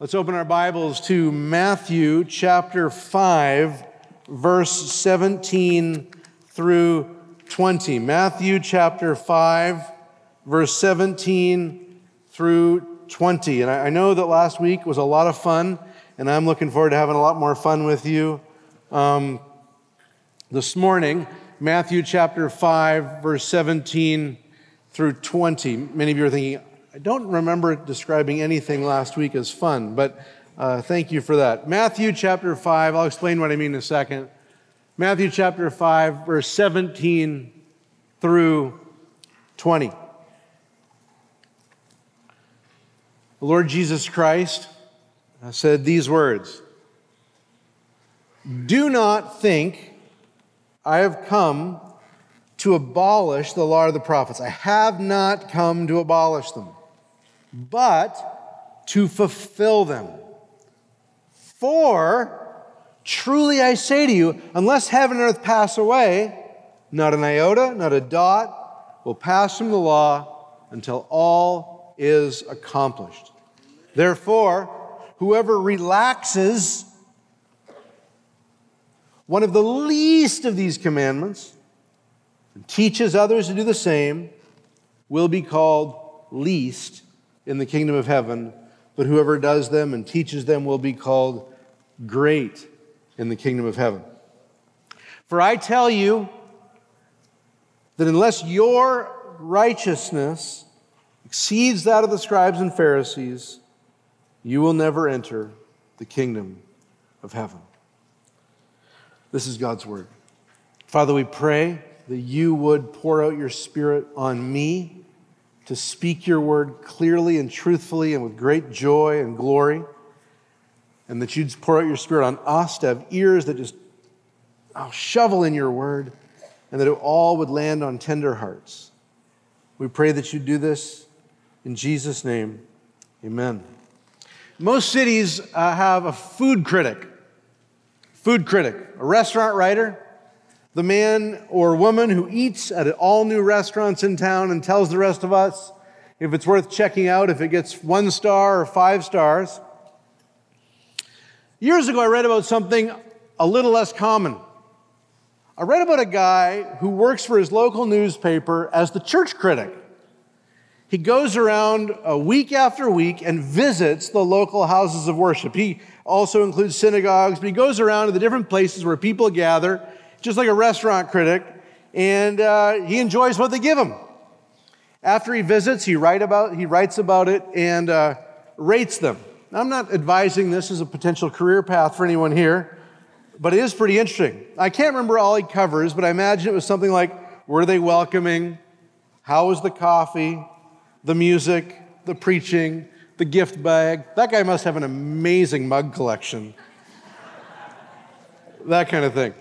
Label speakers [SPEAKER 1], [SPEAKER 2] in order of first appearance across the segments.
[SPEAKER 1] Let's open our Bibles to Matthew chapter 5, verse 17 through 20. Matthew chapter 5, verse 17 through 20. And I know that last week was a lot of fun, and I'm looking forward to having a lot more fun with you um, this morning. Matthew chapter 5, verse 17 through 20. Many of you are thinking, I don't remember describing anything last week as fun, but uh, thank you for that. Matthew chapter 5, I'll explain what I mean in a second. Matthew chapter 5, verse 17 through 20. The Lord Jesus Christ said these words Do not think I have come to abolish the law of the prophets. I have not come to abolish them but to fulfill them. For truly I say to you, unless heaven and earth pass away, not an iota, not a dot will pass from the law until all is accomplished. Therefore, whoever relaxes one of the least of these commandments and teaches others to do the same will be called least in the kingdom of heaven, but whoever does them and teaches them will be called great in the kingdom of heaven. For I tell you that unless your righteousness exceeds that of the scribes and Pharisees, you will never enter the kingdom of heaven. This is God's word. Father, we pray that you would pour out your spirit on me to speak your word clearly and truthfully and with great joy and glory, and that you'd pour out your spirit on us to have ears that just oh, shovel in your word, and that it all would land on tender hearts. We pray that you do this in Jesus' name. Amen. Most cities uh, have a food critic. Food critic, a restaurant writer the man or woman who eats at all new restaurants in town and tells the rest of us if it's worth checking out, if it gets one star or five stars. Years ago, I read about something a little less common. I read about a guy who works for his local newspaper as the church critic. He goes around week after week and visits the local houses of worship. He also includes synagogues, but he goes around to the different places where people gather just like a restaurant critic, and uh, he enjoys what they give him. After he visits, he, write about, he writes about it and uh, rates them. Now, I'm not advising this as a potential career path for anyone here, but it is pretty interesting. I can't remember all he covers, but I imagine it was something like were they welcoming? How was the coffee? The music? The preaching? The gift bag? That guy must have an amazing mug collection. that kind of thing.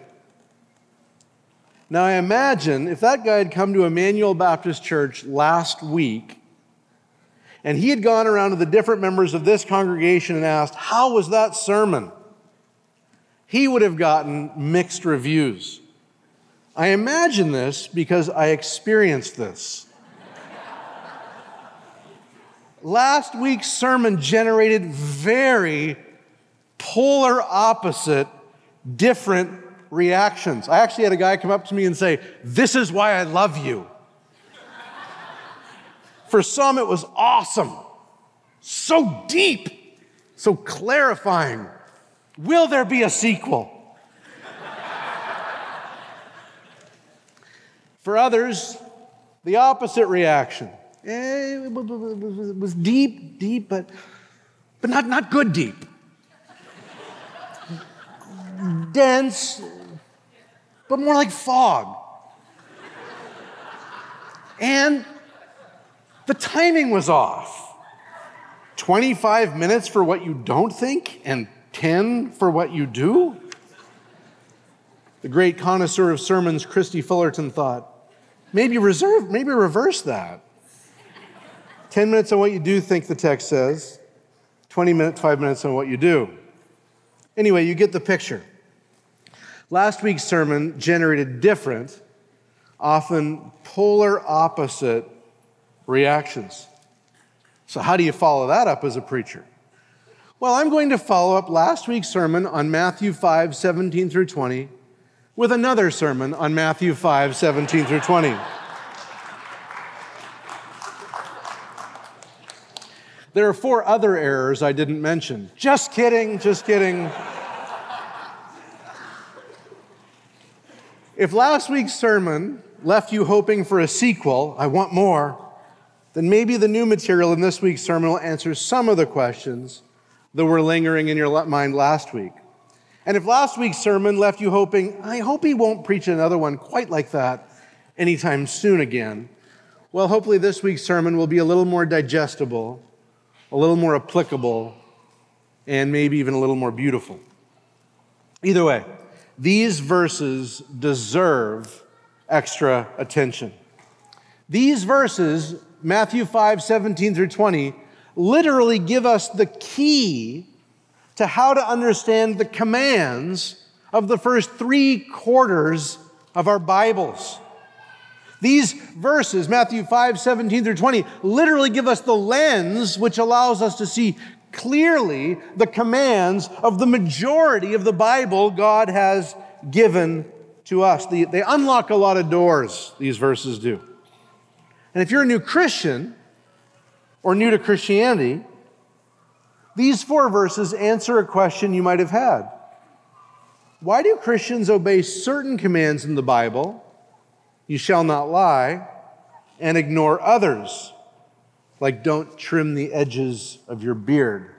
[SPEAKER 1] Now, I imagine if that guy had come to Immanuel Baptist Church last week and he had gone around to the different members of this congregation and asked, How was that sermon? He would have gotten mixed reviews. I imagine this because I experienced this. Last week's sermon generated very polar opposite, different reactions. I actually had a guy come up to me and say, This is why I love you. For some, it was awesome, so deep, so clarifying. Will there be a sequel? For others, the opposite reaction. Eh, it was deep, deep, but, but not, not good deep. Dense, but more like fog. and the timing was off 25 minutes for what you don't think, and 10 for what you do. The great connoisseur of sermons, Christy Fullerton, thought maybe reserve, maybe reverse that. 10 minutes on what you do think the text says, 20 minutes, 5 minutes on what you do. Anyway, you get the picture. Last week's sermon generated different, often polar opposite reactions. So, how do you follow that up as a preacher? Well, I'm going to follow up last week's sermon on Matthew 5, 17 through 20, with another sermon on Matthew 5, 17 through 20. There are four other errors I didn't mention. Just kidding, just kidding. If last week's sermon left you hoping for a sequel, I want more, then maybe the new material in this week's sermon will answer some of the questions that were lingering in your mind last week. And if last week's sermon left you hoping, I hope he won't preach another one quite like that anytime soon again, well, hopefully this week's sermon will be a little more digestible, a little more applicable, and maybe even a little more beautiful. Either way, these verses deserve extra attention. These verses, Matthew 5 17 through 20, literally give us the key to how to understand the commands of the first three quarters of our Bibles. These verses, Matthew 5, 17 through 20, literally give us the lens which allows us to see clearly the commands of the majority of the Bible God has given to us. They, they unlock a lot of doors, these verses do. And if you're a new Christian, or new to Christianity, these four verses answer a question you might have had. Why do Christians obey certain commands in the Bible, you shall not lie, and ignore others, like don't trim the edges of your beard?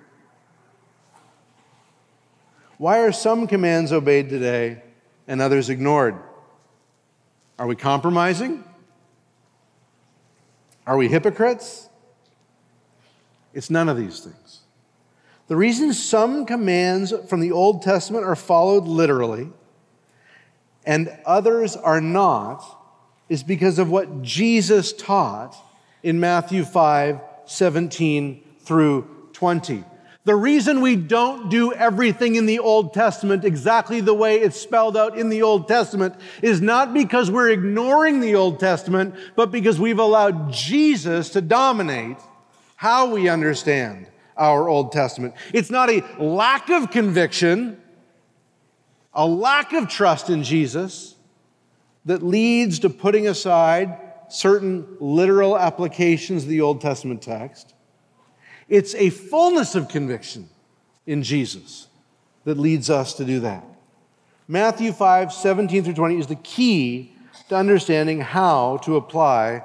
[SPEAKER 1] Why are some commands obeyed today and others ignored? Are we compromising? Are we hypocrites? It's none of these things. The reason some commands from the Old Testament are followed literally and others are not is because of what Jesus taught in Matthew 5 17 through 20. The reason we don't do everything in the Old Testament exactly the way it's spelled out in the Old Testament is not because we're ignoring the Old Testament, but because we've allowed Jesus to dominate how we understand our Old Testament. It's not a lack of conviction, a lack of trust in Jesus that leads to putting aside certain literal applications of the Old Testament text. It's a fullness of conviction in Jesus that leads us to do that. Matthew 5, 17 through 20 is the key to understanding how to apply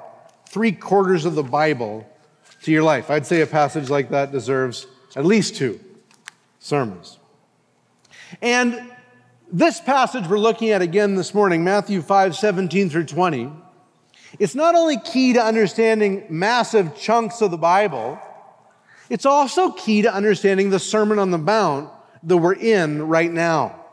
[SPEAKER 1] three quarters of the Bible to your life. I'd say a passage like that deserves at least two sermons. And this passage we're looking at again this morning, Matthew 5 17 through 20, it's not only key to understanding massive chunks of the Bible, it's also key to understanding the Sermon on the Mount that we're in right now.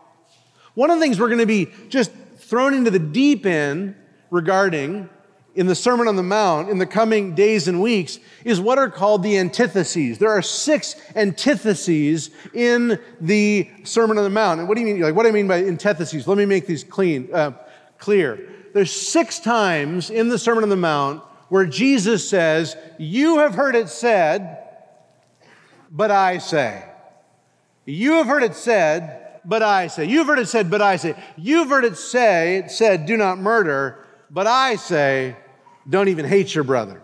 [SPEAKER 1] One of the things we're going to be just thrown into the deep end regarding in the Sermon on the Mount in the coming days and weeks is what are called the antitheses. There are six antitheses in the Sermon on the Mount. And what do you mean? Like, what do I mean by antitheses? Let me make these clean, uh, clear. There's six times in the Sermon on the Mount where Jesus says, You have heard it said, but I say. You have heard it said, but I say. You've heard it said, but I say. You've heard it say, it said, do not murder, but I say, don't even hate your brother.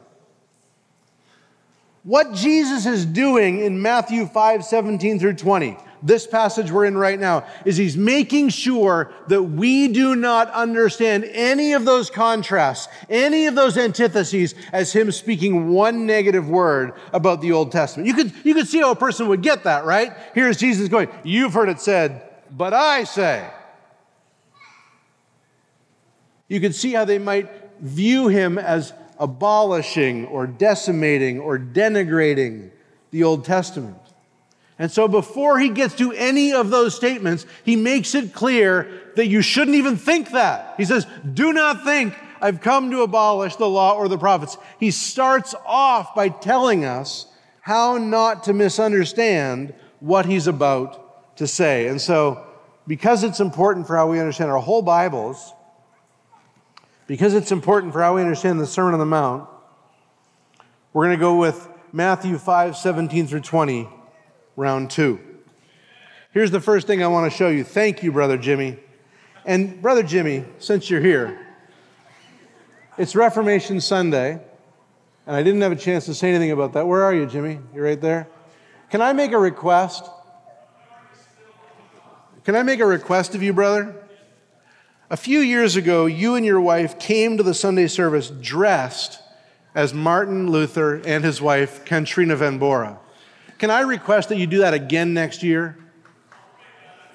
[SPEAKER 1] What Jesus is doing in Matthew 5 17 through 20, this passage we're in right now, is he's making sure that we do not understand any of those contrasts, any of those antitheses as him speaking one negative word about the Old Testament. You could, you could see how a person would get that, right? Here's Jesus going, You've heard it said, but I say. You could see how they might view him as abolishing or decimating or denigrating the Old Testament. And so before he gets to any of those statements, he makes it clear that you shouldn't even think that. He says, Do not think I've come to abolish the law or the prophets. He starts off by telling us how not to misunderstand what he's about to say. And so, because it's important for how we understand our whole Bibles, because it's important for how we understand the Sermon on the Mount, we're going to go with Matthew 5 17 through 20 round two. Here's the first thing I want to show you. Thank you, Brother Jimmy. And, Brother Jimmy, since you're here, it's Reformation Sunday, and I didn't have a chance to say anything about that. Where are you, Jimmy? You're right there. Can I make a request? Can I make a request of you, brother? A few years ago, you and your wife came to the Sunday service dressed as Martin Luther and his wife, Katrina von Bora. Can I request that you do that again next year?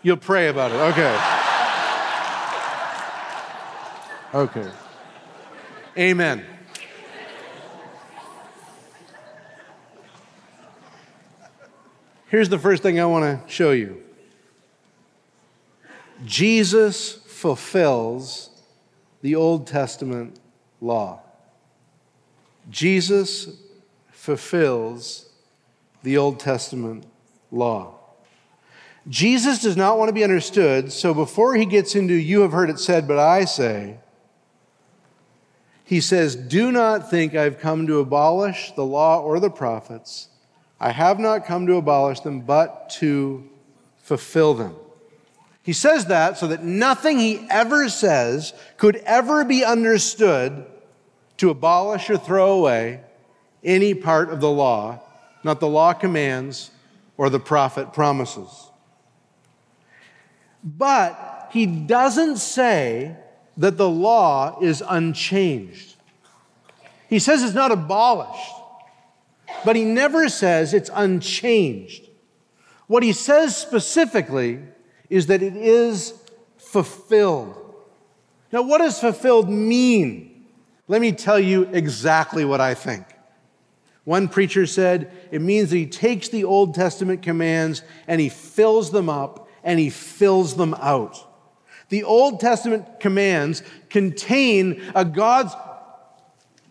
[SPEAKER 1] You'll pray about it. Okay. Okay. Amen. Here's the first thing I want to show you Jesus fulfills the Old Testament law. Jesus fulfills the Old Testament law. Jesus does not want to be understood, so before he gets into, you have heard it said, but I say, he says, Do not think I've come to abolish the law or the prophets. I have not come to abolish them, but to fulfill them. He says that so that nothing he ever says could ever be understood to abolish or throw away any part of the law, not the law commands or the prophet promises. But he doesn't say that the law is unchanged. He says it's not abolished, but he never says it's unchanged. What he says specifically is that it is fulfilled. Now, what does fulfilled mean? Let me tell you exactly what I think. One preacher said it means that he takes the Old Testament commands and he fills them up and he fills them out. The Old Testament commands contain a God's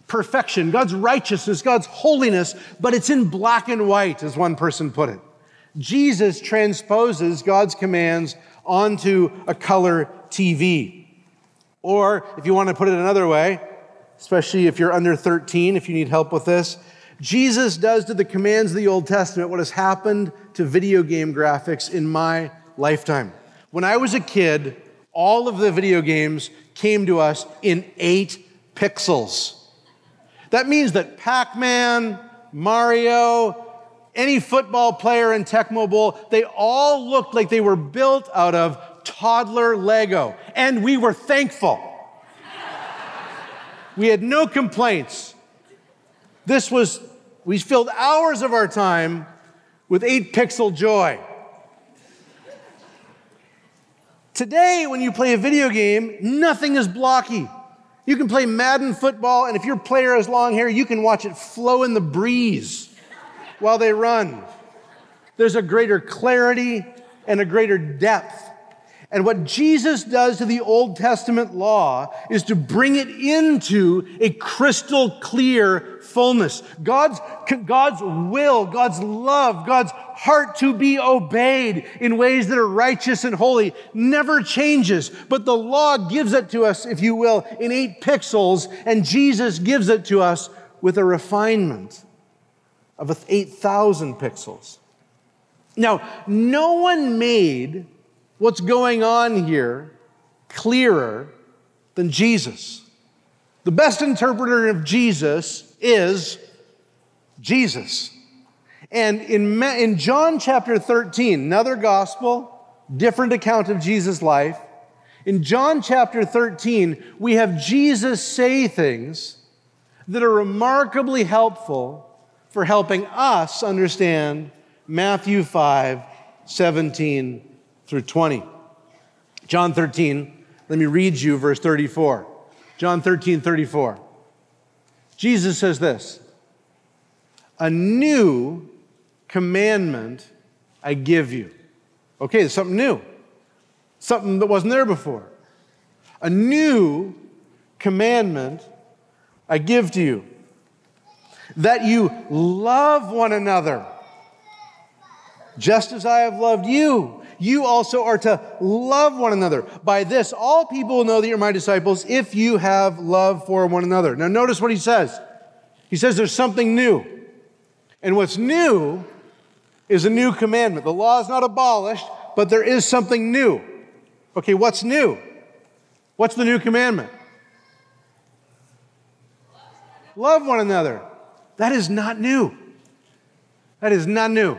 [SPEAKER 1] perfection, God's righteousness, God's holiness, but it's in black and white, as one person put it. Jesus transposes God's commands onto a color TV. Or, if you want to put it another way, especially if you're under 13, if you need help with this, Jesus does to the commands of the Old Testament what has happened to video game graphics in my lifetime. When I was a kid, all of the video games came to us in eight pixels. That means that Pac Man, Mario, any football player in Tecmo Bowl, they all looked like they were built out of toddler Lego. And we were thankful. we had no complaints. This was, we filled hours of our time with eight pixel joy. Today, when you play a video game, nothing is blocky. You can play Madden football, and if your player has long hair, you can watch it flow in the breeze while they run. There's a greater clarity and a greater depth. And what Jesus does to the Old Testament law is to bring it into a crystal clear fullness. God's, God's will, God's love, God's heart to be obeyed in ways that are righteous and holy never changes. But the law gives it to us, if you will, in eight pixels, and Jesus gives it to us with a refinement of 8,000 pixels. Now, no one made what's going on here clearer than Jesus. The best interpreter of Jesus is Jesus. And in, in John chapter 13, another gospel, different account of Jesus' life, in John chapter 13, we have Jesus say things that are remarkably helpful for helping us understand Matthew 5 17 through 20. John 13, let me read you verse 34. John 13, 34. Jesus says this A new commandment I give you. Okay, something new, something that wasn't there before. A new commandment I give to you that you love one another just as I have loved you you also are to love one another. By this, all people will know that you're my disciples if you have love for one another. Now, notice what he says. He says there's something new. And what's new is a new commandment. The law is not abolished, but there is something new. Okay, what's new? What's the new commandment? Love one another. That is not new. That is not new.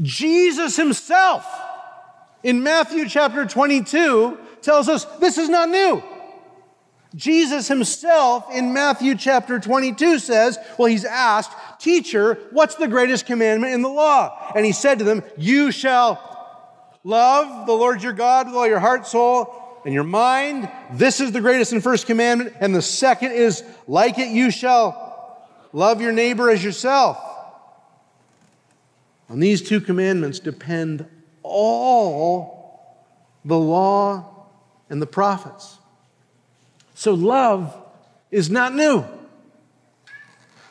[SPEAKER 1] Jesus himself in Matthew chapter 22 tells us this is not new. Jesus himself in Matthew chapter 22 says, well, he's asked, Teacher, what's the greatest commandment in the law? And he said to them, You shall love the Lord your God with all your heart, soul, and your mind. This is the greatest and first commandment. And the second is, like it, you shall love your neighbor as yourself. On these two commandments depend all the law and the prophets. So love is not new.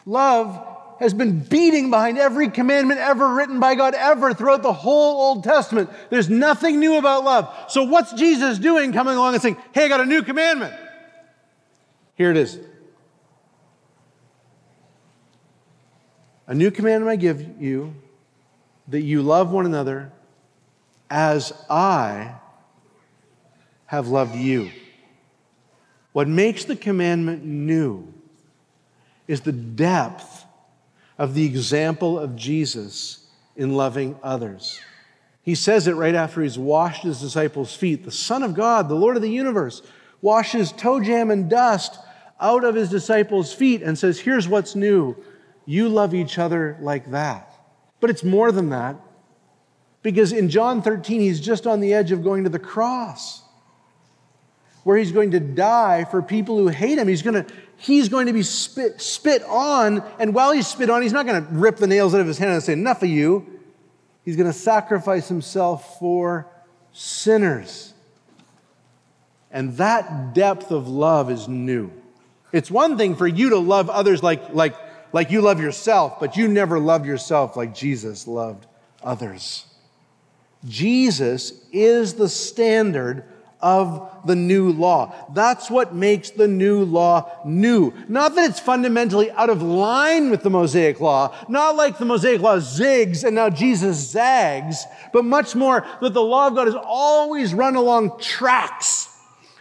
[SPEAKER 1] Love has been beating behind every commandment ever written by God ever throughout the whole Old Testament. There's nothing new about love. So what's Jesus doing coming along and saying, hey, I got a new commandment? Here it is. A new commandment I give you that you love one another as I have loved you. What makes the commandment new is the depth of the example of Jesus in loving others. He says it right after he's washed his disciples' feet. The Son of God, the Lord of the universe, washes toe jam and dust out of his disciples' feet and says, Here's what's new. You love each other like that. But it's more than that. Because in John 13, he's just on the edge of going to the cross, where he's going to die for people who hate him. He's going to, he's going to be spit, spit on, and while he's spit on, he's not going to rip the nails out of his hand and say, Enough of you. He's going to sacrifice himself for sinners. And that depth of love is new. It's one thing for you to love others like, like, like you love yourself, but you never loved yourself like Jesus loved others. Jesus is the standard of the new law. That's what makes the new law new. Not that it's fundamentally out of line with the Mosaic law, not like the Mosaic law zigs and now Jesus zags, but much more that the law of God has always run along tracks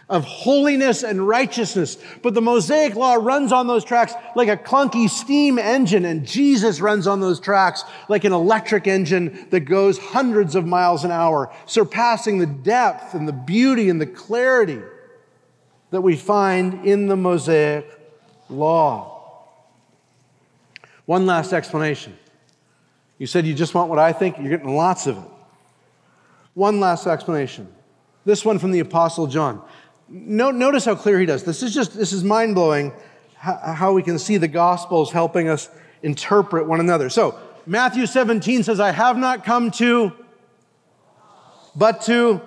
[SPEAKER 1] of holiness and righteousness. But the Mosaic law runs on those tracks like a clunky steam engine, and Jesus runs on those tracks like an electric engine that goes hundreds of miles an hour, surpassing the depth and the beauty and the clarity that we find in the Mosaic law. One last explanation. You said you just want what I think, you're getting lots of it. One last explanation. This one from the Apostle John. Notice how clear he does. This is just, this is mind blowing how we can see the Gospels helping us interpret one another. So, Matthew 17 says, I have not come to, but to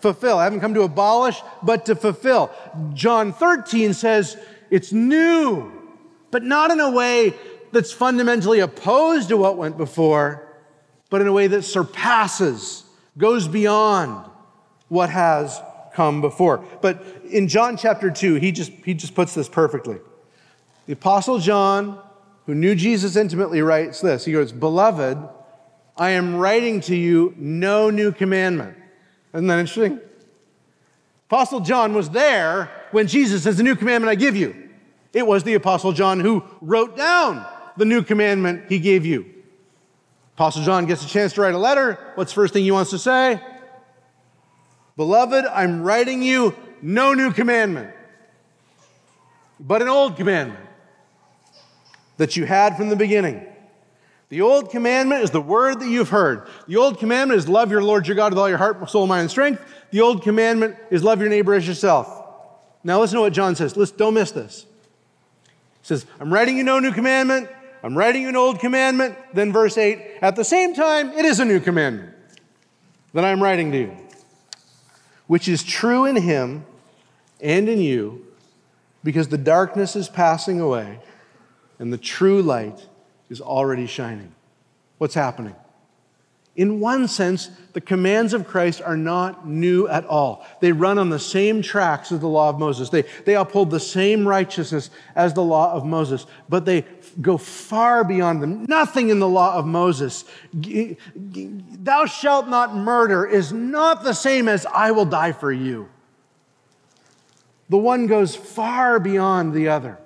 [SPEAKER 1] fulfill. I haven't come to abolish, but to fulfill. John 13 says, it's new, but not in a way that's fundamentally opposed to what went before, but in a way that surpasses, goes beyond what has come before. But in John chapter 2, he just, he just puts this perfectly. The Apostle John, who knew Jesus intimately, writes this He goes, Beloved, I am writing to you no new commandment. Isn't that interesting? Apostle John was there when Jesus says, The new commandment I give you. It was the Apostle John who wrote down the new commandment he gave you. Apostle John gets a chance to write a letter. What's the first thing he wants to say? Beloved, I'm writing you no new commandment, but an old commandment that you had from the beginning. The old commandment is the word that you've heard. The old commandment is love your Lord your God with all your heart, soul, mind, and strength. The old commandment is love your neighbor as yourself. Now listen to what John says. Listen, don't miss this. He says, I'm writing you no new commandment. I'm writing you an old commandment. Then verse 8, at the same time, it is a new commandment that I'm writing to you which is true in him and in you, because the darkness is passing away and the true light is already shining. What's happening? In one sense, the commands of Christ are not new at all. They run on the same tracks as the law of Moses. They, they uphold the same righteousness as the law of Moses, but they go far beyond them. Nothing in the law of Moses, thou shalt not murder, is not the same as I will die for you. The one goes far beyond the other.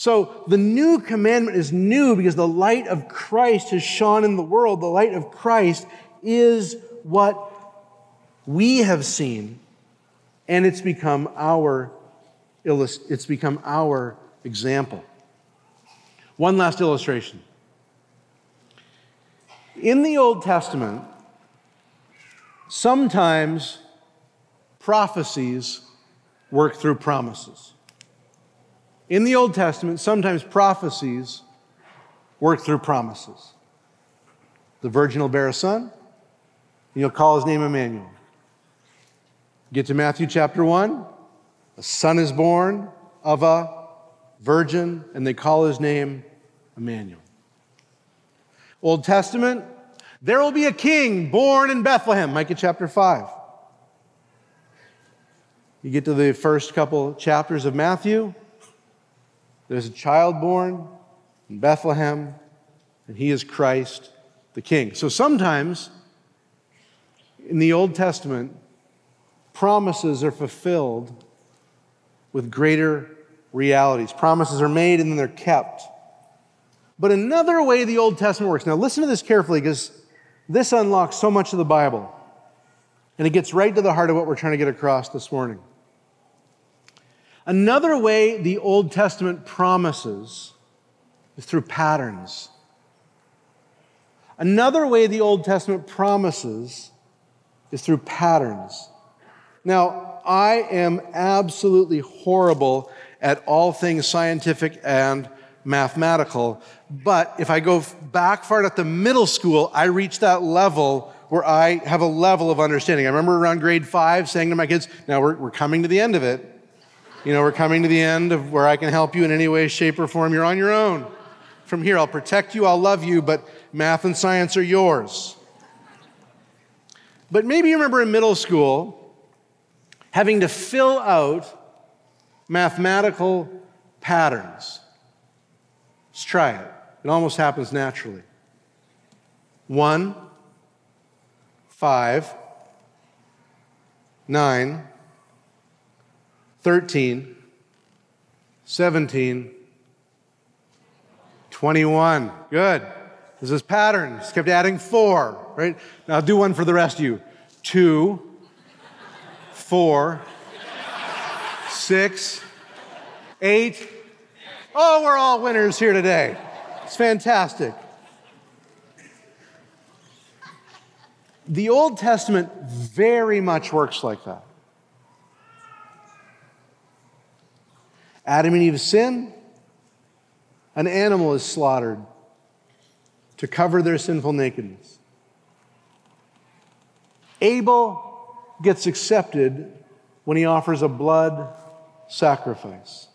[SPEAKER 1] So the new commandment is new because the light of Christ has shone in the world. The light of Christ is what we have seen, and it's become our it's become our example. One last illustration. In the Old Testament, sometimes prophecies work through promises. In the Old Testament, sometimes prophecies work through promises. The virgin will bear a son, and you'll call his name Emmanuel. Get to Matthew chapter 1. A son is born of a virgin, and they call his name Emmanuel. Old Testament, there will be a king born in Bethlehem, Micah chapter 5. You get to the first couple chapters of Matthew, there's a child born in Bethlehem, and he is Christ the King. So sometimes in the Old Testament, promises are fulfilled with greater realities. Promises are made and then they're kept. But another way the Old Testament works, now listen to this carefully because this unlocks so much of the Bible. And it gets right to the heart of what we're trying to get across this morning. Another way the Old Testament promises is through patterns. Another way the Old Testament promises is through patterns. Now, I am absolutely horrible at all things scientific and mathematical, but if I go back far at the middle school, I reach that level where I have a level of understanding. I remember around grade five saying to my kids, now we're, we're coming to the end of it. You know, we're coming to the end of where I can help you in any way, shape, or form. You're on your own. From here, I'll protect you, I'll love you, but math and science are yours. But maybe you remember in middle school having to fill out mathematical patterns. Let's try it. It almost happens naturally. One, five, nine, 13, 17, 21. Good. This is patterns. Kept adding four, right? Now I'll do one for the rest of you. Two, four, six, eight. Oh, we're all winners here today. It's fantastic. The Old Testament very much works like that. Adam and Eve sin, an animal is slaughtered to cover their sinful nakedness. Abel gets accepted when he offers a blood sacrifice.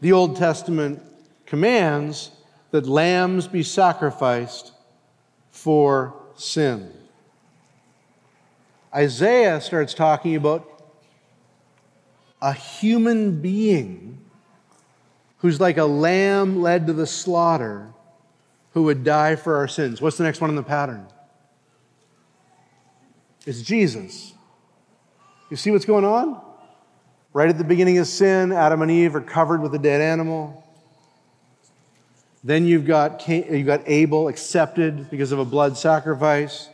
[SPEAKER 1] The Old Testament commands that lambs be sacrificed for sin. Isaiah starts talking about a human being who's like a lamb led to the slaughter who would die for our sins. What's the next one in the pattern? It's Jesus. You see what's going on? Right at the beginning of sin, Adam and Eve are covered with a dead animal. Then you've got, you've got Abel accepted because of a blood sacrifice.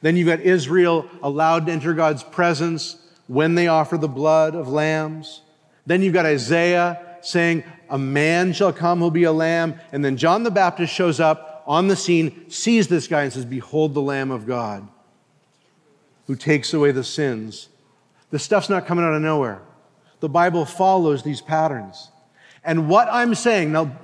[SPEAKER 1] Then you've got Israel allowed to enter God's presence when they offer the blood of lambs. Then you've got Isaiah saying, A man shall come who'll be a lamb. And then John the Baptist shows up on the scene, sees this guy, and says, Behold the Lamb of God who takes away the sins. The stuff's not coming out of nowhere. The Bible follows these patterns. And what I'm saying, now,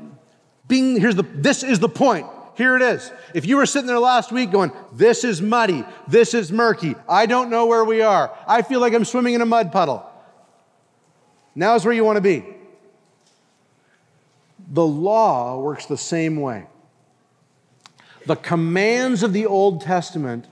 [SPEAKER 1] being, here's the, this is the point. Here it is. If you were sitting there last week going, This is muddy, this is murky, I don't know where we are, I feel like I'm swimming in a mud puddle. Now's where you want to be. The law works the same way. the commands of the Old Testament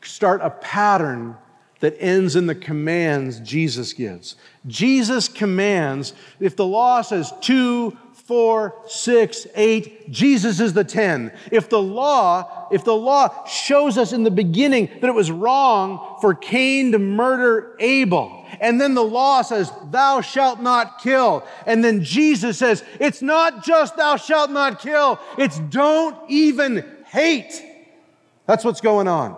[SPEAKER 1] start a pattern that ends in the commands Jesus gives. Jesus commands, if the law says two, four, six, eight, Jesus is the 10. If the law, if the law shows us in the beginning that it was wrong for Cain to murder Abel, and then the law says, thou shalt not kill. And then Jesus says, it's not just thou shalt not kill, it's don't even hate. That's what's going on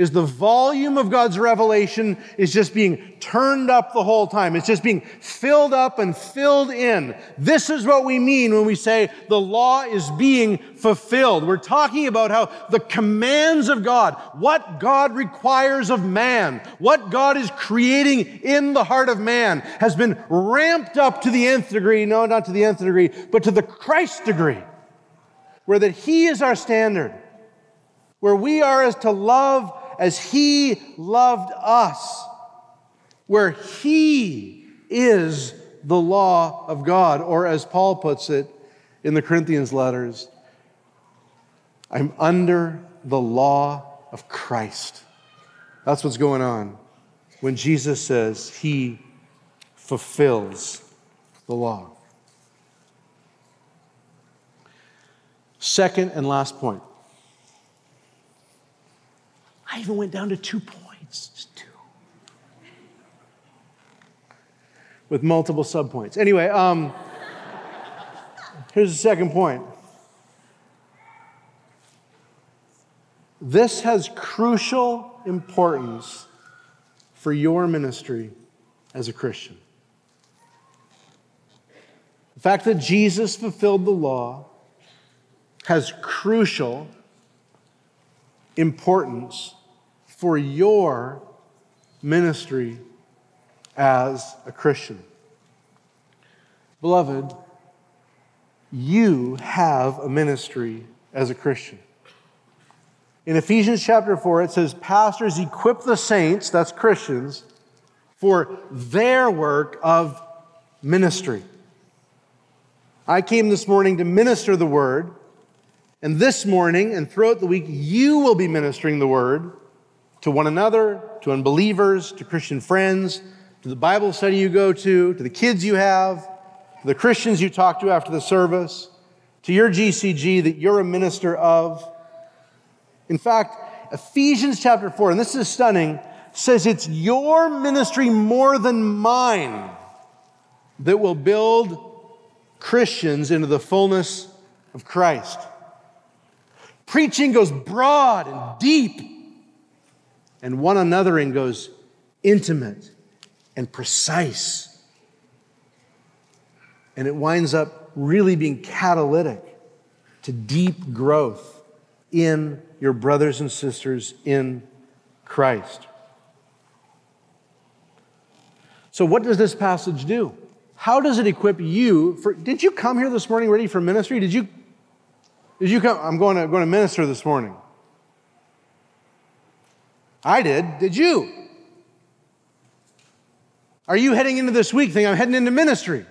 [SPEAKER 1] is the volume of God's revelation is just being turned up the whole time. It's just being filled up and filled in. This is what we mean when we say the law is being fulfilled. We're talking about how the commands of God, what God requires of man, what God is creating in the heart of man has been ramped up to the nth degree. No, not to the nth degree, but to the Christ degree, where that He is our standard where we are as to love as he loved us, where he is the law of God, or as Paul puts it in the Corinthians letters, I'm under the law of Christ. That's what's going on when Jesus says he fulfills the law. Second and last point I even went down to two points, just two. With multiple subpoints. Anyway, um, here's the second point. This has crucial importance for your ministry as a Christian. The fact that Jesus fulfilled the law has crucial importance for your ministry as a Christian. Beloved, you have a ministry as a Christian. In Ephesians chapter 4, it says, Pastors equip the saints, that's Christians, for their work of ministry. I came this morning to minister the word, and this morning and throughout the week, you will be ministering the word to one another, to unbelievers, to Christian friends, to the Bible study you go to, to the kids you have, to the Christians you talk to after the service, to your GCG that you're a minister of. In fact, Ephesians chapter 4, and this is stunning, says it's your ministry more than mine that will build Christians into the fullness of Christ. Preaching goes broad and deep and one anothering goes intimate and precise. And it winds up really being catalytic to deep growth in your brothers and sisters in Christ. So, what does this passage do? How does it equip you for? Did you come here this morning ready for ministry? Did you? Did you come? I'm going to, going to minister this morning. I did. Did you? Are you heading into this week thinking, I'm heading into ministry?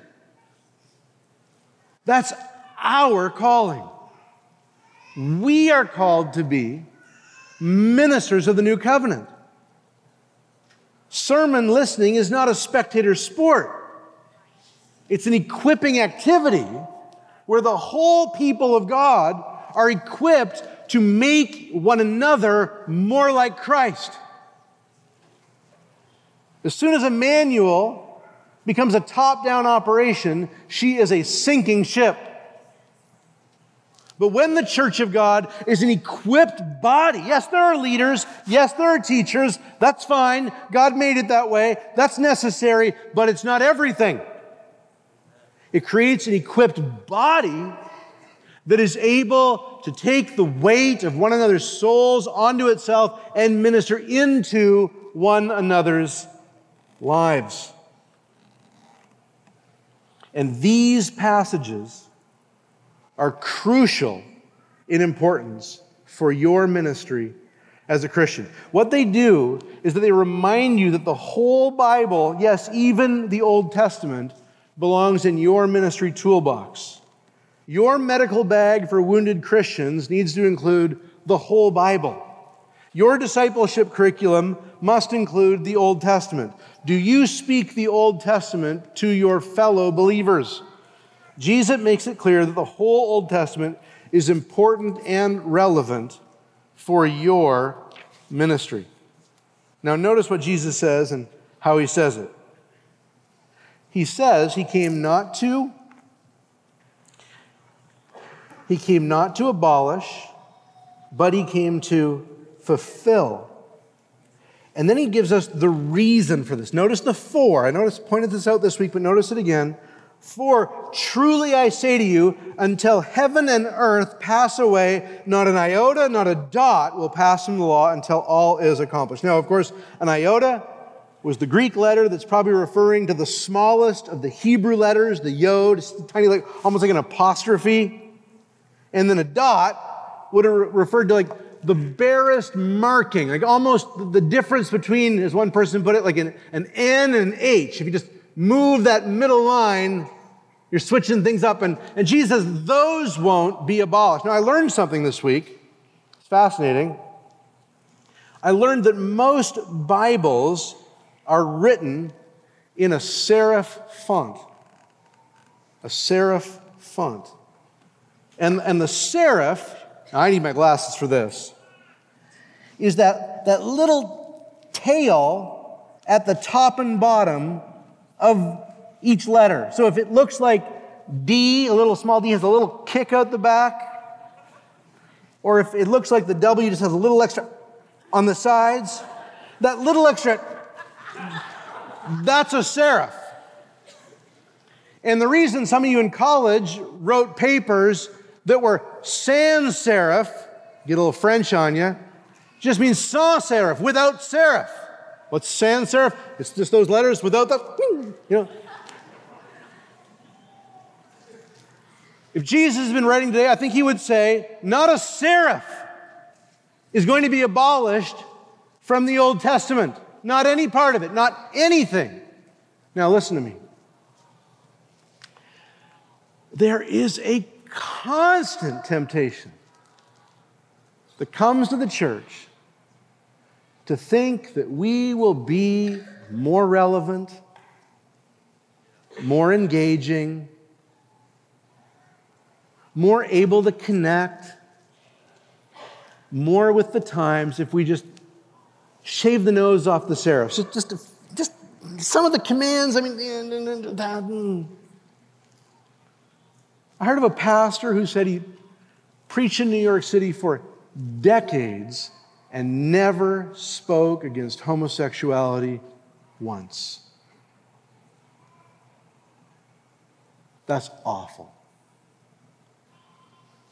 [SPEAKER 1] That's our calling. We are called to be ministers of the new covenant. Sermon listening is not a spectator sport, it's an equipping activity where the whole people of God are equipped to make one another more like Christ. As soon as Immanuel becomes a top down operation, she is a sinking ship. But when the church of God is an equipped body, yes, there are leaders, yes, there are teachers, that's fine. God made it that way, that's necessary, but it's not everything. It creates an equipped body that is able to take the weight of one another's souls onto itself and minister into one another's lives. And these passages are crucial in importance for your ministry as a Christian. What they do is that they remind you that the whole Bible, yes, even the Old Testament, belongs in your ministry toolbox. Your medical bag for wounded Christians needs to include the whole Bible. Your discipleship curriculum must include the Old Testament. Do you speak the Old Testament to your fellow believers? Jesus makes it clear that the whole Old Testament is important and relevant for your ministry. Now, notice what Jesus says and how he says it. He says he came not to he came not to abolish, but he came to fulfill. And then he gives us the reason for this. Notice the for. I noticed pointed this out this week, but notice it again. For truly I say to you, until heaven and earth pass away, not an iota, not a dot will pass from the law until all is accomplished. Now, of course, an iota was the Greek letter that's probably referring to the smallest of the Hebrew letters, the yod, tiny, like almost like an apostrophe. And then a dot would have referred to like the barest marking, like almost the difference between, as one person put it, like an, an N and an H. If you just move that middle line, you're switching things up. And, and Jesus says, those won't be abolished. Now, I learned something this week. It's fascinating. I learned that most Bibles are written in a serif font. A serif font. And, and the serif, I need my glasses for this, is that, that little tail at the top and bottom of each letter. So if it looks like D, a little small d has a little kick out the back, or if it looks like the W just has a little extra on the sides, that little extra, that's a serif. And the reason some of you in college wrote papers that were sans serif, get a little French on you, just means sans serif, without serif. What's sans serif? It's just those letters without the, you know. If Jesus has been writing today, I think he would say, not a serif is going to be abolished from the Old Testament. Not any part of it, not anything. Now, listen to me. There is a constant temptation that comes to the church to think that we will be more relevant, more engaging, more able to connect, more with the times if we just shave the nose off the serifs. Just, just, just some of the commands, I mean. I heard of a pastor who said he preached in New York City for decades and never spoke against homosexuality once. That's awful.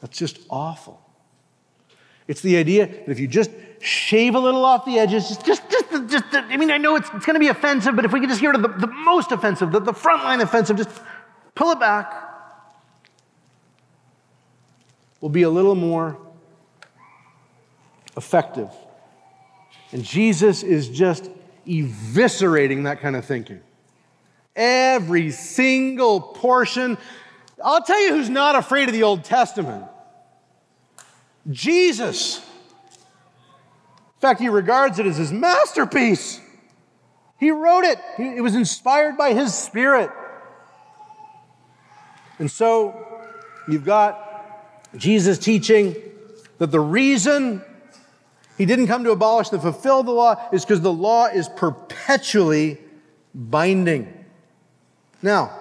[SPEAKER 1] That's just awful. It's the idea that if you just shave a little off the edges, just, just, just, just I mean, I know it's, it's going to be offensive, but if we could just hear the, the most offensive, the, the front line offensive, just pull it back will be a little more effective. And Jesus is just eviscerating that kind of thinking. Every single portion. I'll tell you who's not afraid of the Old Testament Jesus. In fact, he regards it as his masterpiece. He wrote it, it was inspired by his spirit. And so you've got Jesus teaching that the reason he didn't come to abolish to fulfill the law is because the law is perpetually binding. Now,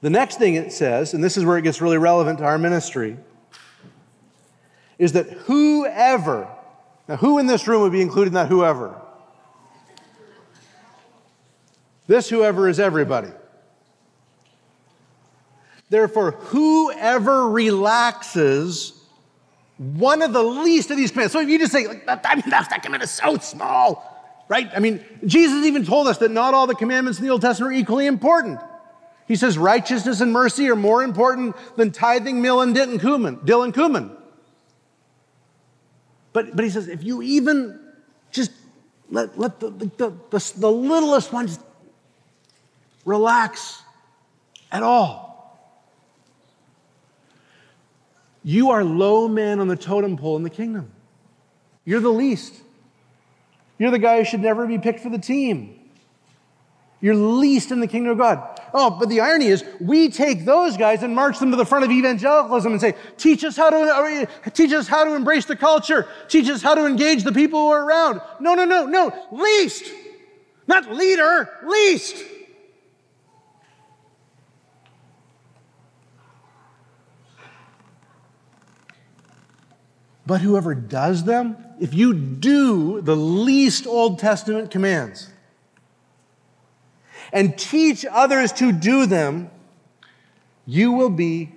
[SPEAKER 1] the next thing it says, and this is where it gets really relevant to our ministry, is that whoever, now who in this room would be included in that whoever? This whoever is everybody. Therefore, whoever relaxes one of the least of these commands. So if you just say, like, that, mean, that command is so small, right? I mean, Jesus even told us that not all the commandments in the Old Testament are equally important. He says righteousness and mercy are more important than tithing, mill, and and cumin. Dill and cumin. But, but he says, if you even just let, let the, the, the, the littlest one just relax at all, You are low man on the totem pole in the kingdom. You're the least. You're the guy who should never be picked for the team. You're least in the kingdom of God. Oh, but the irony is, we take those guys and march them to the front of evangelicalism and say, teach us how to, uh, teach us how to embrace the culture. Teach us how to engage the people who are around. No, no, no, no. Least. Not leader, least. But whoever does them, if you do the least Old Testament commands and teach others to do them, you will be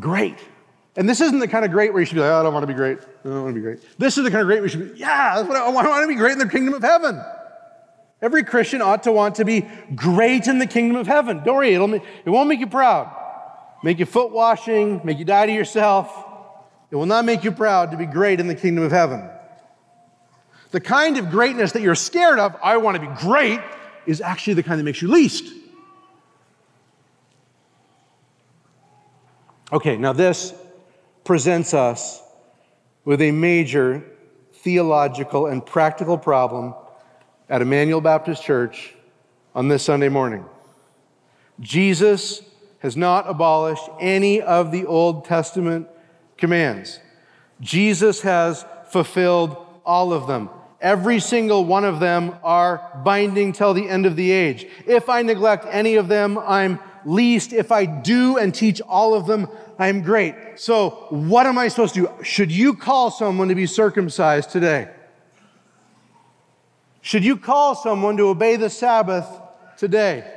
[SPEAKER 1] great. And this isn't the kind of great where you should be like, oh, I don't want to be great. I don't want to be great. This is the kind of great where you should be, yeah, that's what I, I want to be great in the kingdom of heaven. Every Christian ought to want to be great in the kingdom of heaven. Don't worry, it'll, it won't make you proud. Make you foot washing, make you die to yourself. It will not make you proud to be great in the kingdom of heaven. The kind of greatness that you're scared of, I want to be great, is actually the kind that makes you least. Okay, now this presents us with a major theological and practical problem at Immanuel Baptist Church on this Sunday morning. Jesus has not abolished any of the Old Testament commands. Jesus has fulfilled all of them. Every single one of them are binding till the end of the age. If I neglect any of them, I'm least. If I do and teach all of them, I'm great. So, what am I supposed to do? Should you call someone to be circumcised today? Should you call someone to obey the Sabbath today?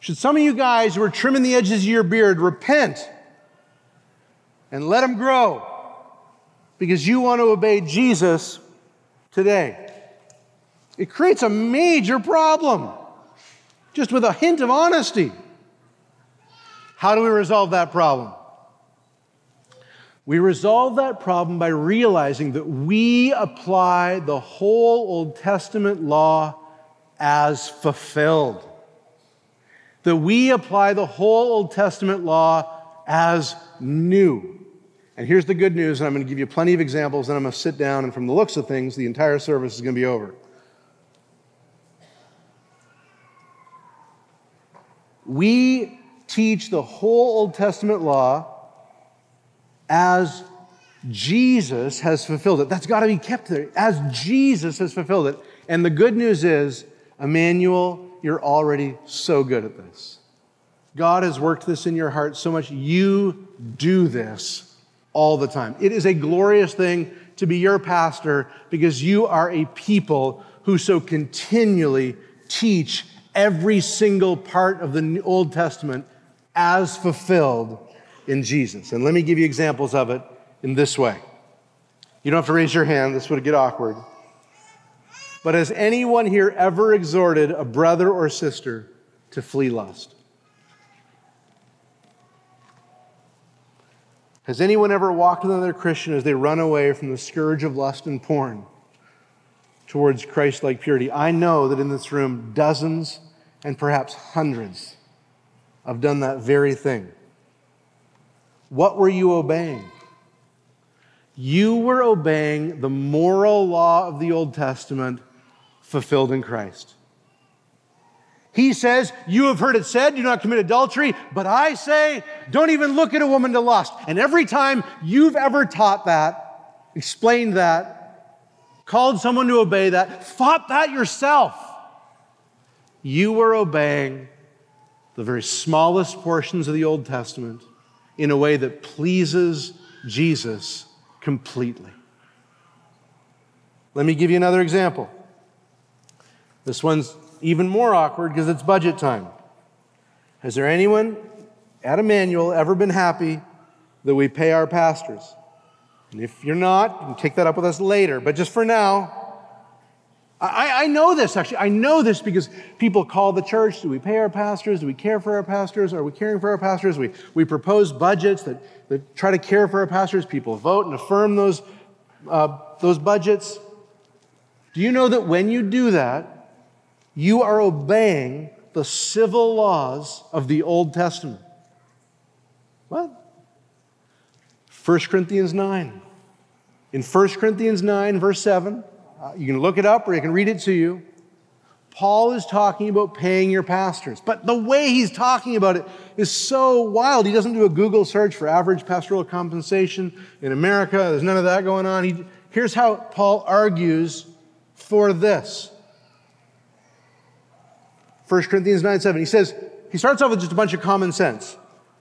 [SPEAKER 1] Should some of you guys who are trimming the edges of your beard repent and let them grow because you want to obey Jesus today. It creates a major problem just with a hint of honesty. How do we resolve that problem? We resolve that problem by realizing that we apply the whole Old Testament law as fulfilled. That we apply the whole Old Testament law as new. And here's the good news, and I'm going to give you plenty of examples, and I'm going to sit down, and from the looks of things, the entire service is going to be over. We teach the whole Old Testament law as Jesus has fulfilled it. That's got to be kept there, as Jesus has fulfilled it. And the good news is, Immanuel, you're already so good at this. God has worked this in your heart so much, you do this all the time. It is a glorious thing to be your pastor because you are a people who so continually teach every single part of the Old Testament as fulfilled in Jesus. And let me give you examples of it in this way. You don't have to raise your hand, this would get awkward. But has anyone here ever exhorted a brother or sister to flee lust? Has anyone ever walked with another Christian as they run away from the scourge of lust and porn towards Christ like purity? I know that in this room, dozens and perhaps hundreds have done that very thing. What were you obeying? You were obeying the moral law of the Old Testament fulfilled in Christ. He says, You have heard it said, do not commit adultery, but I say, don't even look at a woman to lust. And every time you've ever taught that, explained that, called someone to obey that, fought that yourself, you were obeying the very smallest portions of the Old Testament in a way that pleases Jesus completely. Let me give you another example. This one's even more awkward because it's budget time. Has there anyone at Immanuel ever been happy that we pay our pastors? And if you're not, you can take that up with us later. But just for now, I, I, know this actually. I know this because people call the church. Do we pay our pastors? Do we care for our pastors? Are we caring for our pastors? We, we propose budgets that, that try to care for our pastors. People vote and affirm those, uh, those budgets. Do you know that when you do that, you are obeying the civil laws of the Old Testament. What? 1 Corinthians 9. In 1 Corinthians 9, verse 7, uh, you can look it up or you can read it to you. Paul is talking about paying your pastors, but the way he's talking about it is so wild. He doesn't do a Google search for average pastoral compensation in America. There's none of that going on. He, here's how Paul argues for this 1 Corinthians 9 7. He says, he starts off with just a bunch of common sense.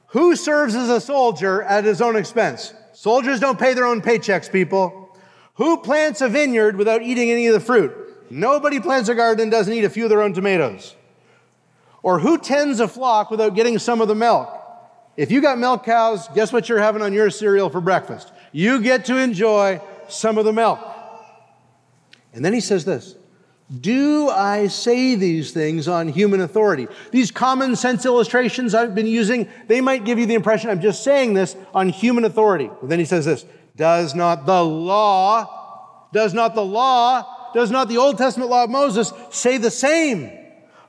[SPEAKER 1] Who serves as a soldier at his own expense? Soldiers don't pay their own paychecks, people. Who plants a vineyard without eating any of the fruit? Nobody plants a garden and doesn't eat a few of their own tomatoes. Or who tends a flock without getting some of the milk? If you got milk cows, guess what you're having on your cereal for breakfast? You get to enjoy some of the milk. And then he says this Do I say these things on human authority? These common sense illustrations I've been using, they might give you the impression I'm just saying this on human authority. But then he says this Does not the law, does not the law does not the Old Testament law of Moses say the same?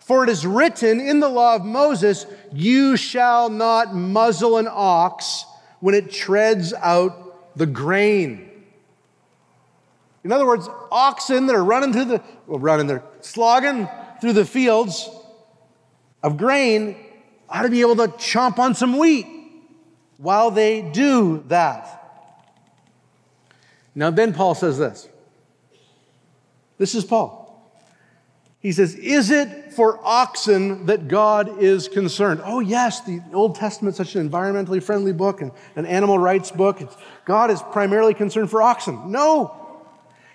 [SPEAKER 1] For it is written in the law of Moses, you shall not muzzle an ox when it treads out the grain. In other words, oxen that are running through the, well, running, they're slogging through the fields of grain ought to be able to chomp on some wheat while they do that. Now, then Paul says this this is Paul. He says, Is it for oxen that God is concerned? Oh, yes, the Old Testament such an environmentally friendly book and an animal rights book. God is primarily concerned for oxen. No.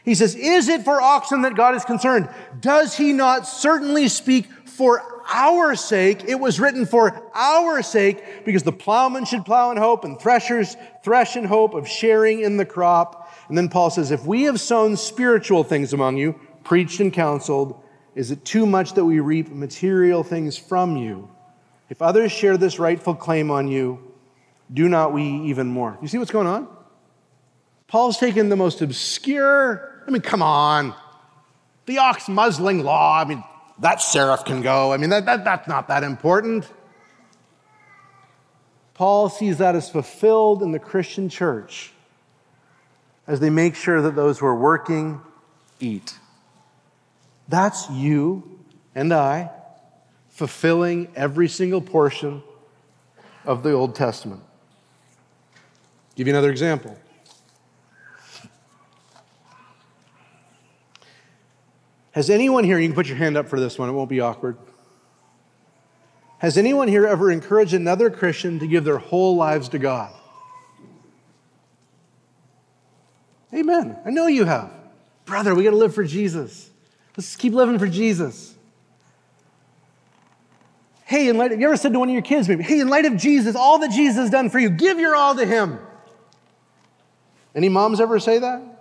[SPEAKER 1] He says, Is it for oxen that God is concerned? Does he not certainly speak for our sake? It was written for our sake because the plowman should plow in hope and threshers thresh in hope of sharing in the crop. And then Paul says, If we have sown spiritual things among you, preached and counseled, is it too much that we reap material things from you? If others share this rightful claim on you, do not we even more? You see what's going on? Paul's taken the most obscure, I mean, come on. The ox muzzling law, I mean, that serif can go. I mean, that, that, that's not that important. Paul sees that as fulfilled in the Christian church as they make sure that those who are working eat. That's you and I fulfilling every single portion of the Old Testament. Give you another example. Has anyone here, you can put your hand up for this one, it won't be awkward. Has anyone here ever encouraged another Christian to give their whole lives to God? Amen. I know you have. Brother, we got to live for Jesus. Let's keep living for Jesus. Hey, in light of, you ever said to one of your kids, maybe, hey, in light of Jesus, all that Jesus has done for you, give your all to him. Any moms ever say that?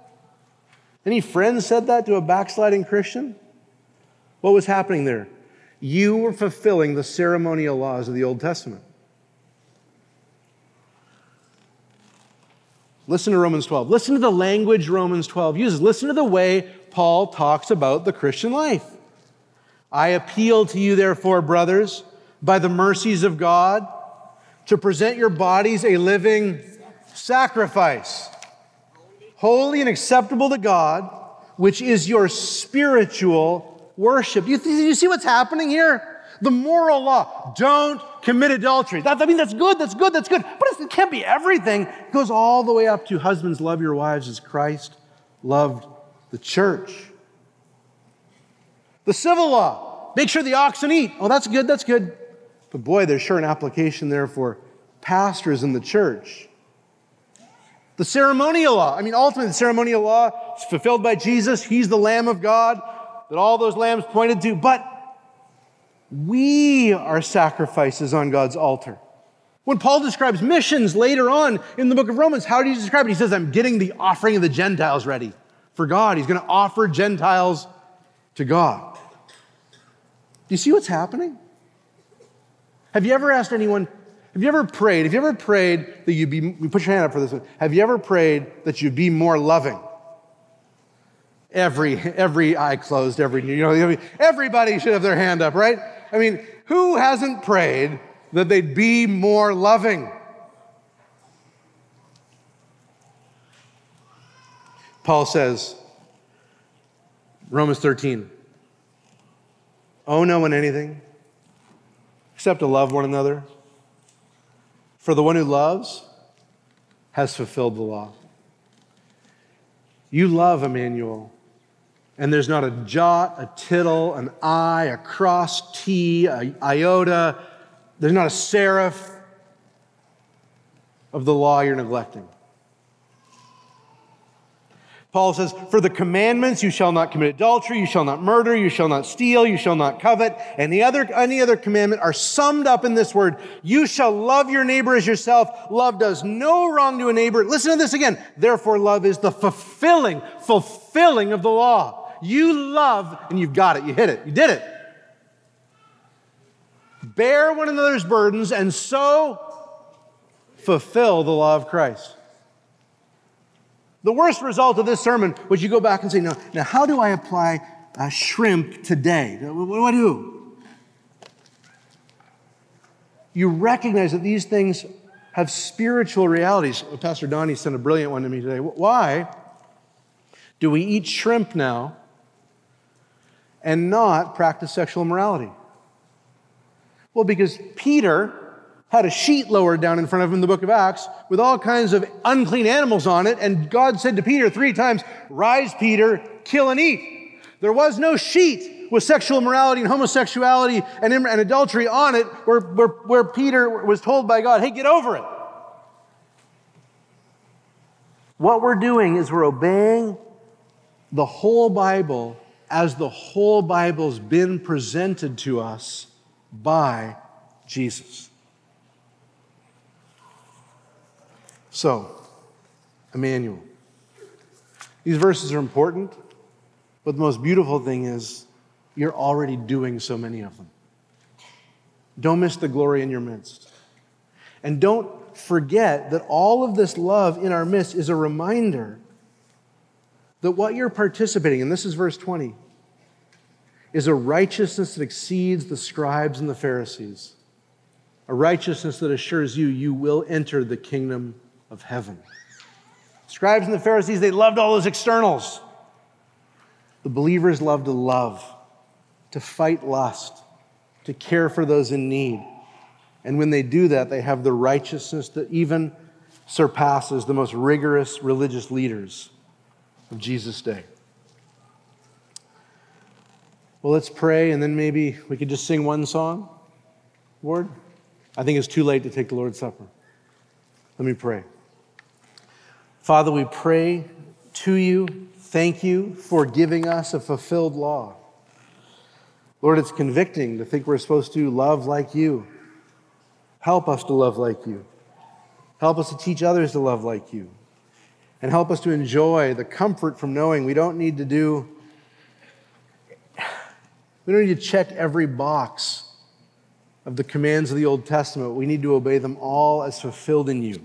[SPEAKER 1] Any friends said that to a backsliding Christian? What was happening there? You were fulfilling the ceremonial laws of the Old Testament. Listen to Romans 12. Listen to the language Romans 12 uses. Listen to the way Paul talks about the Christian life. I appeal to you, therefore, brothers, by the mercies of God, to present your bodies a living sacrifice, holy and acceptable to God, which is your spiritual worship. You, you see what's happening here? The moral law. Don't commit adultery. That, I mean, that's good, that's good, that's good. But it can't be everything. It goes all the way up to husbands, love your wives as Christ loved the church. The civil law. Make sure the oxen eat. Oh, that's good, that's good. But boy, there's sure an application there for pastors in the church. The ceremonial law. I mean, ultimately, the ceremonial law is fulfilled by Jesus. He's the Lamb of God that all those lambs pointed to. But we are sacrifices on God's altar. When Paul describes missions later on in the book of Romans, how do you describe it? He says, I'm getting the offering of the Gentiles ready for God. He's going to offer Gentiles to God. Do you see what's happening? Have you ever asked anyone, have you ever prayed, have you ever prayed that you'd be, you put your hand up for this one, have you ever prayed that you'd be more loving? Every, every eye closed, every, you know, everybody should have their hand up, right? I mean, who hasn't prayed that they'd be more loving? Paul says, Romans 13, owe no one anything except to love one another. For the one who loves has fulfilled the law. You love Immanuel, and there's not a jot, a tittle, an I, a cross T, a iota, there's not a serif of the law you're neglecting. Paul says, For the commandments, you shall not commit adultery, you shall not murder, you shall not steal, you shall not covet, and the other, any other commandment are summed up in this word. You shall love your neighbor as yourself. Love does no wrong to a neighbor. Listen to this again. Therefore, love is the fulfilling, fulfilling of the law. You love, and you've got it. You hit it. You did it. Bear one another's burdens, and so fulfill the law of Christ. The worst result of this sermon was you go back and say, now, now how do I apply uh, shrimp today? What do I do? You recognize that these things have spiritual realities. Pastor Donnie sent a brilliant one to me today. Why do we eat shrimp now and not practice sexual immorality? Well, because Peter had a sheet lowered down in front of him in the book of Acts with all kinds of unclean animals on it. And God said to Peter three times, Rise, Peter, kill and eat. There was no sheet with sexual immorality and homosexuality and, and adultery on it where, where, where Peter was told by God, Hey, get over it. What we're doing is we're obeying the whole Bible as the whole Bible's been presented to us by Jesus. So, Immanuel. These verses are important, but the most beautiful thing is you're already doing so many of them. Don't miss the glory in your midst. And don't forget that all of this love in our midst is a reminder that what you're participating in, this is verse 20, is a righteousness that exceeds the scribes and the Pharisees, a righteousness that assures you you will enter the kingdom of heaven. Scribes and the Pharisees, they loved all those externals. The believers love to love, to fight lust, to care for those in need. And when they do that, they have the righteousness that even surpasses the most rigorous religious leaders of Jesus' day. Well, let's pray, and then maybe we could just sing one song. Lord, I think it's too late to take the Lord's Supper. Let me pray. Father, we pray to you, thank you for giving us a fulfilled law. Lord, it's convicting to think we're supposed to love like you. Help us to love like you. Help us to teach others to love like you. And help us to enjoy the comfort from knowing we don't need to do, we don't need to check every box of the commands of the Old Testament. We need to obey them all as fulfilled in you.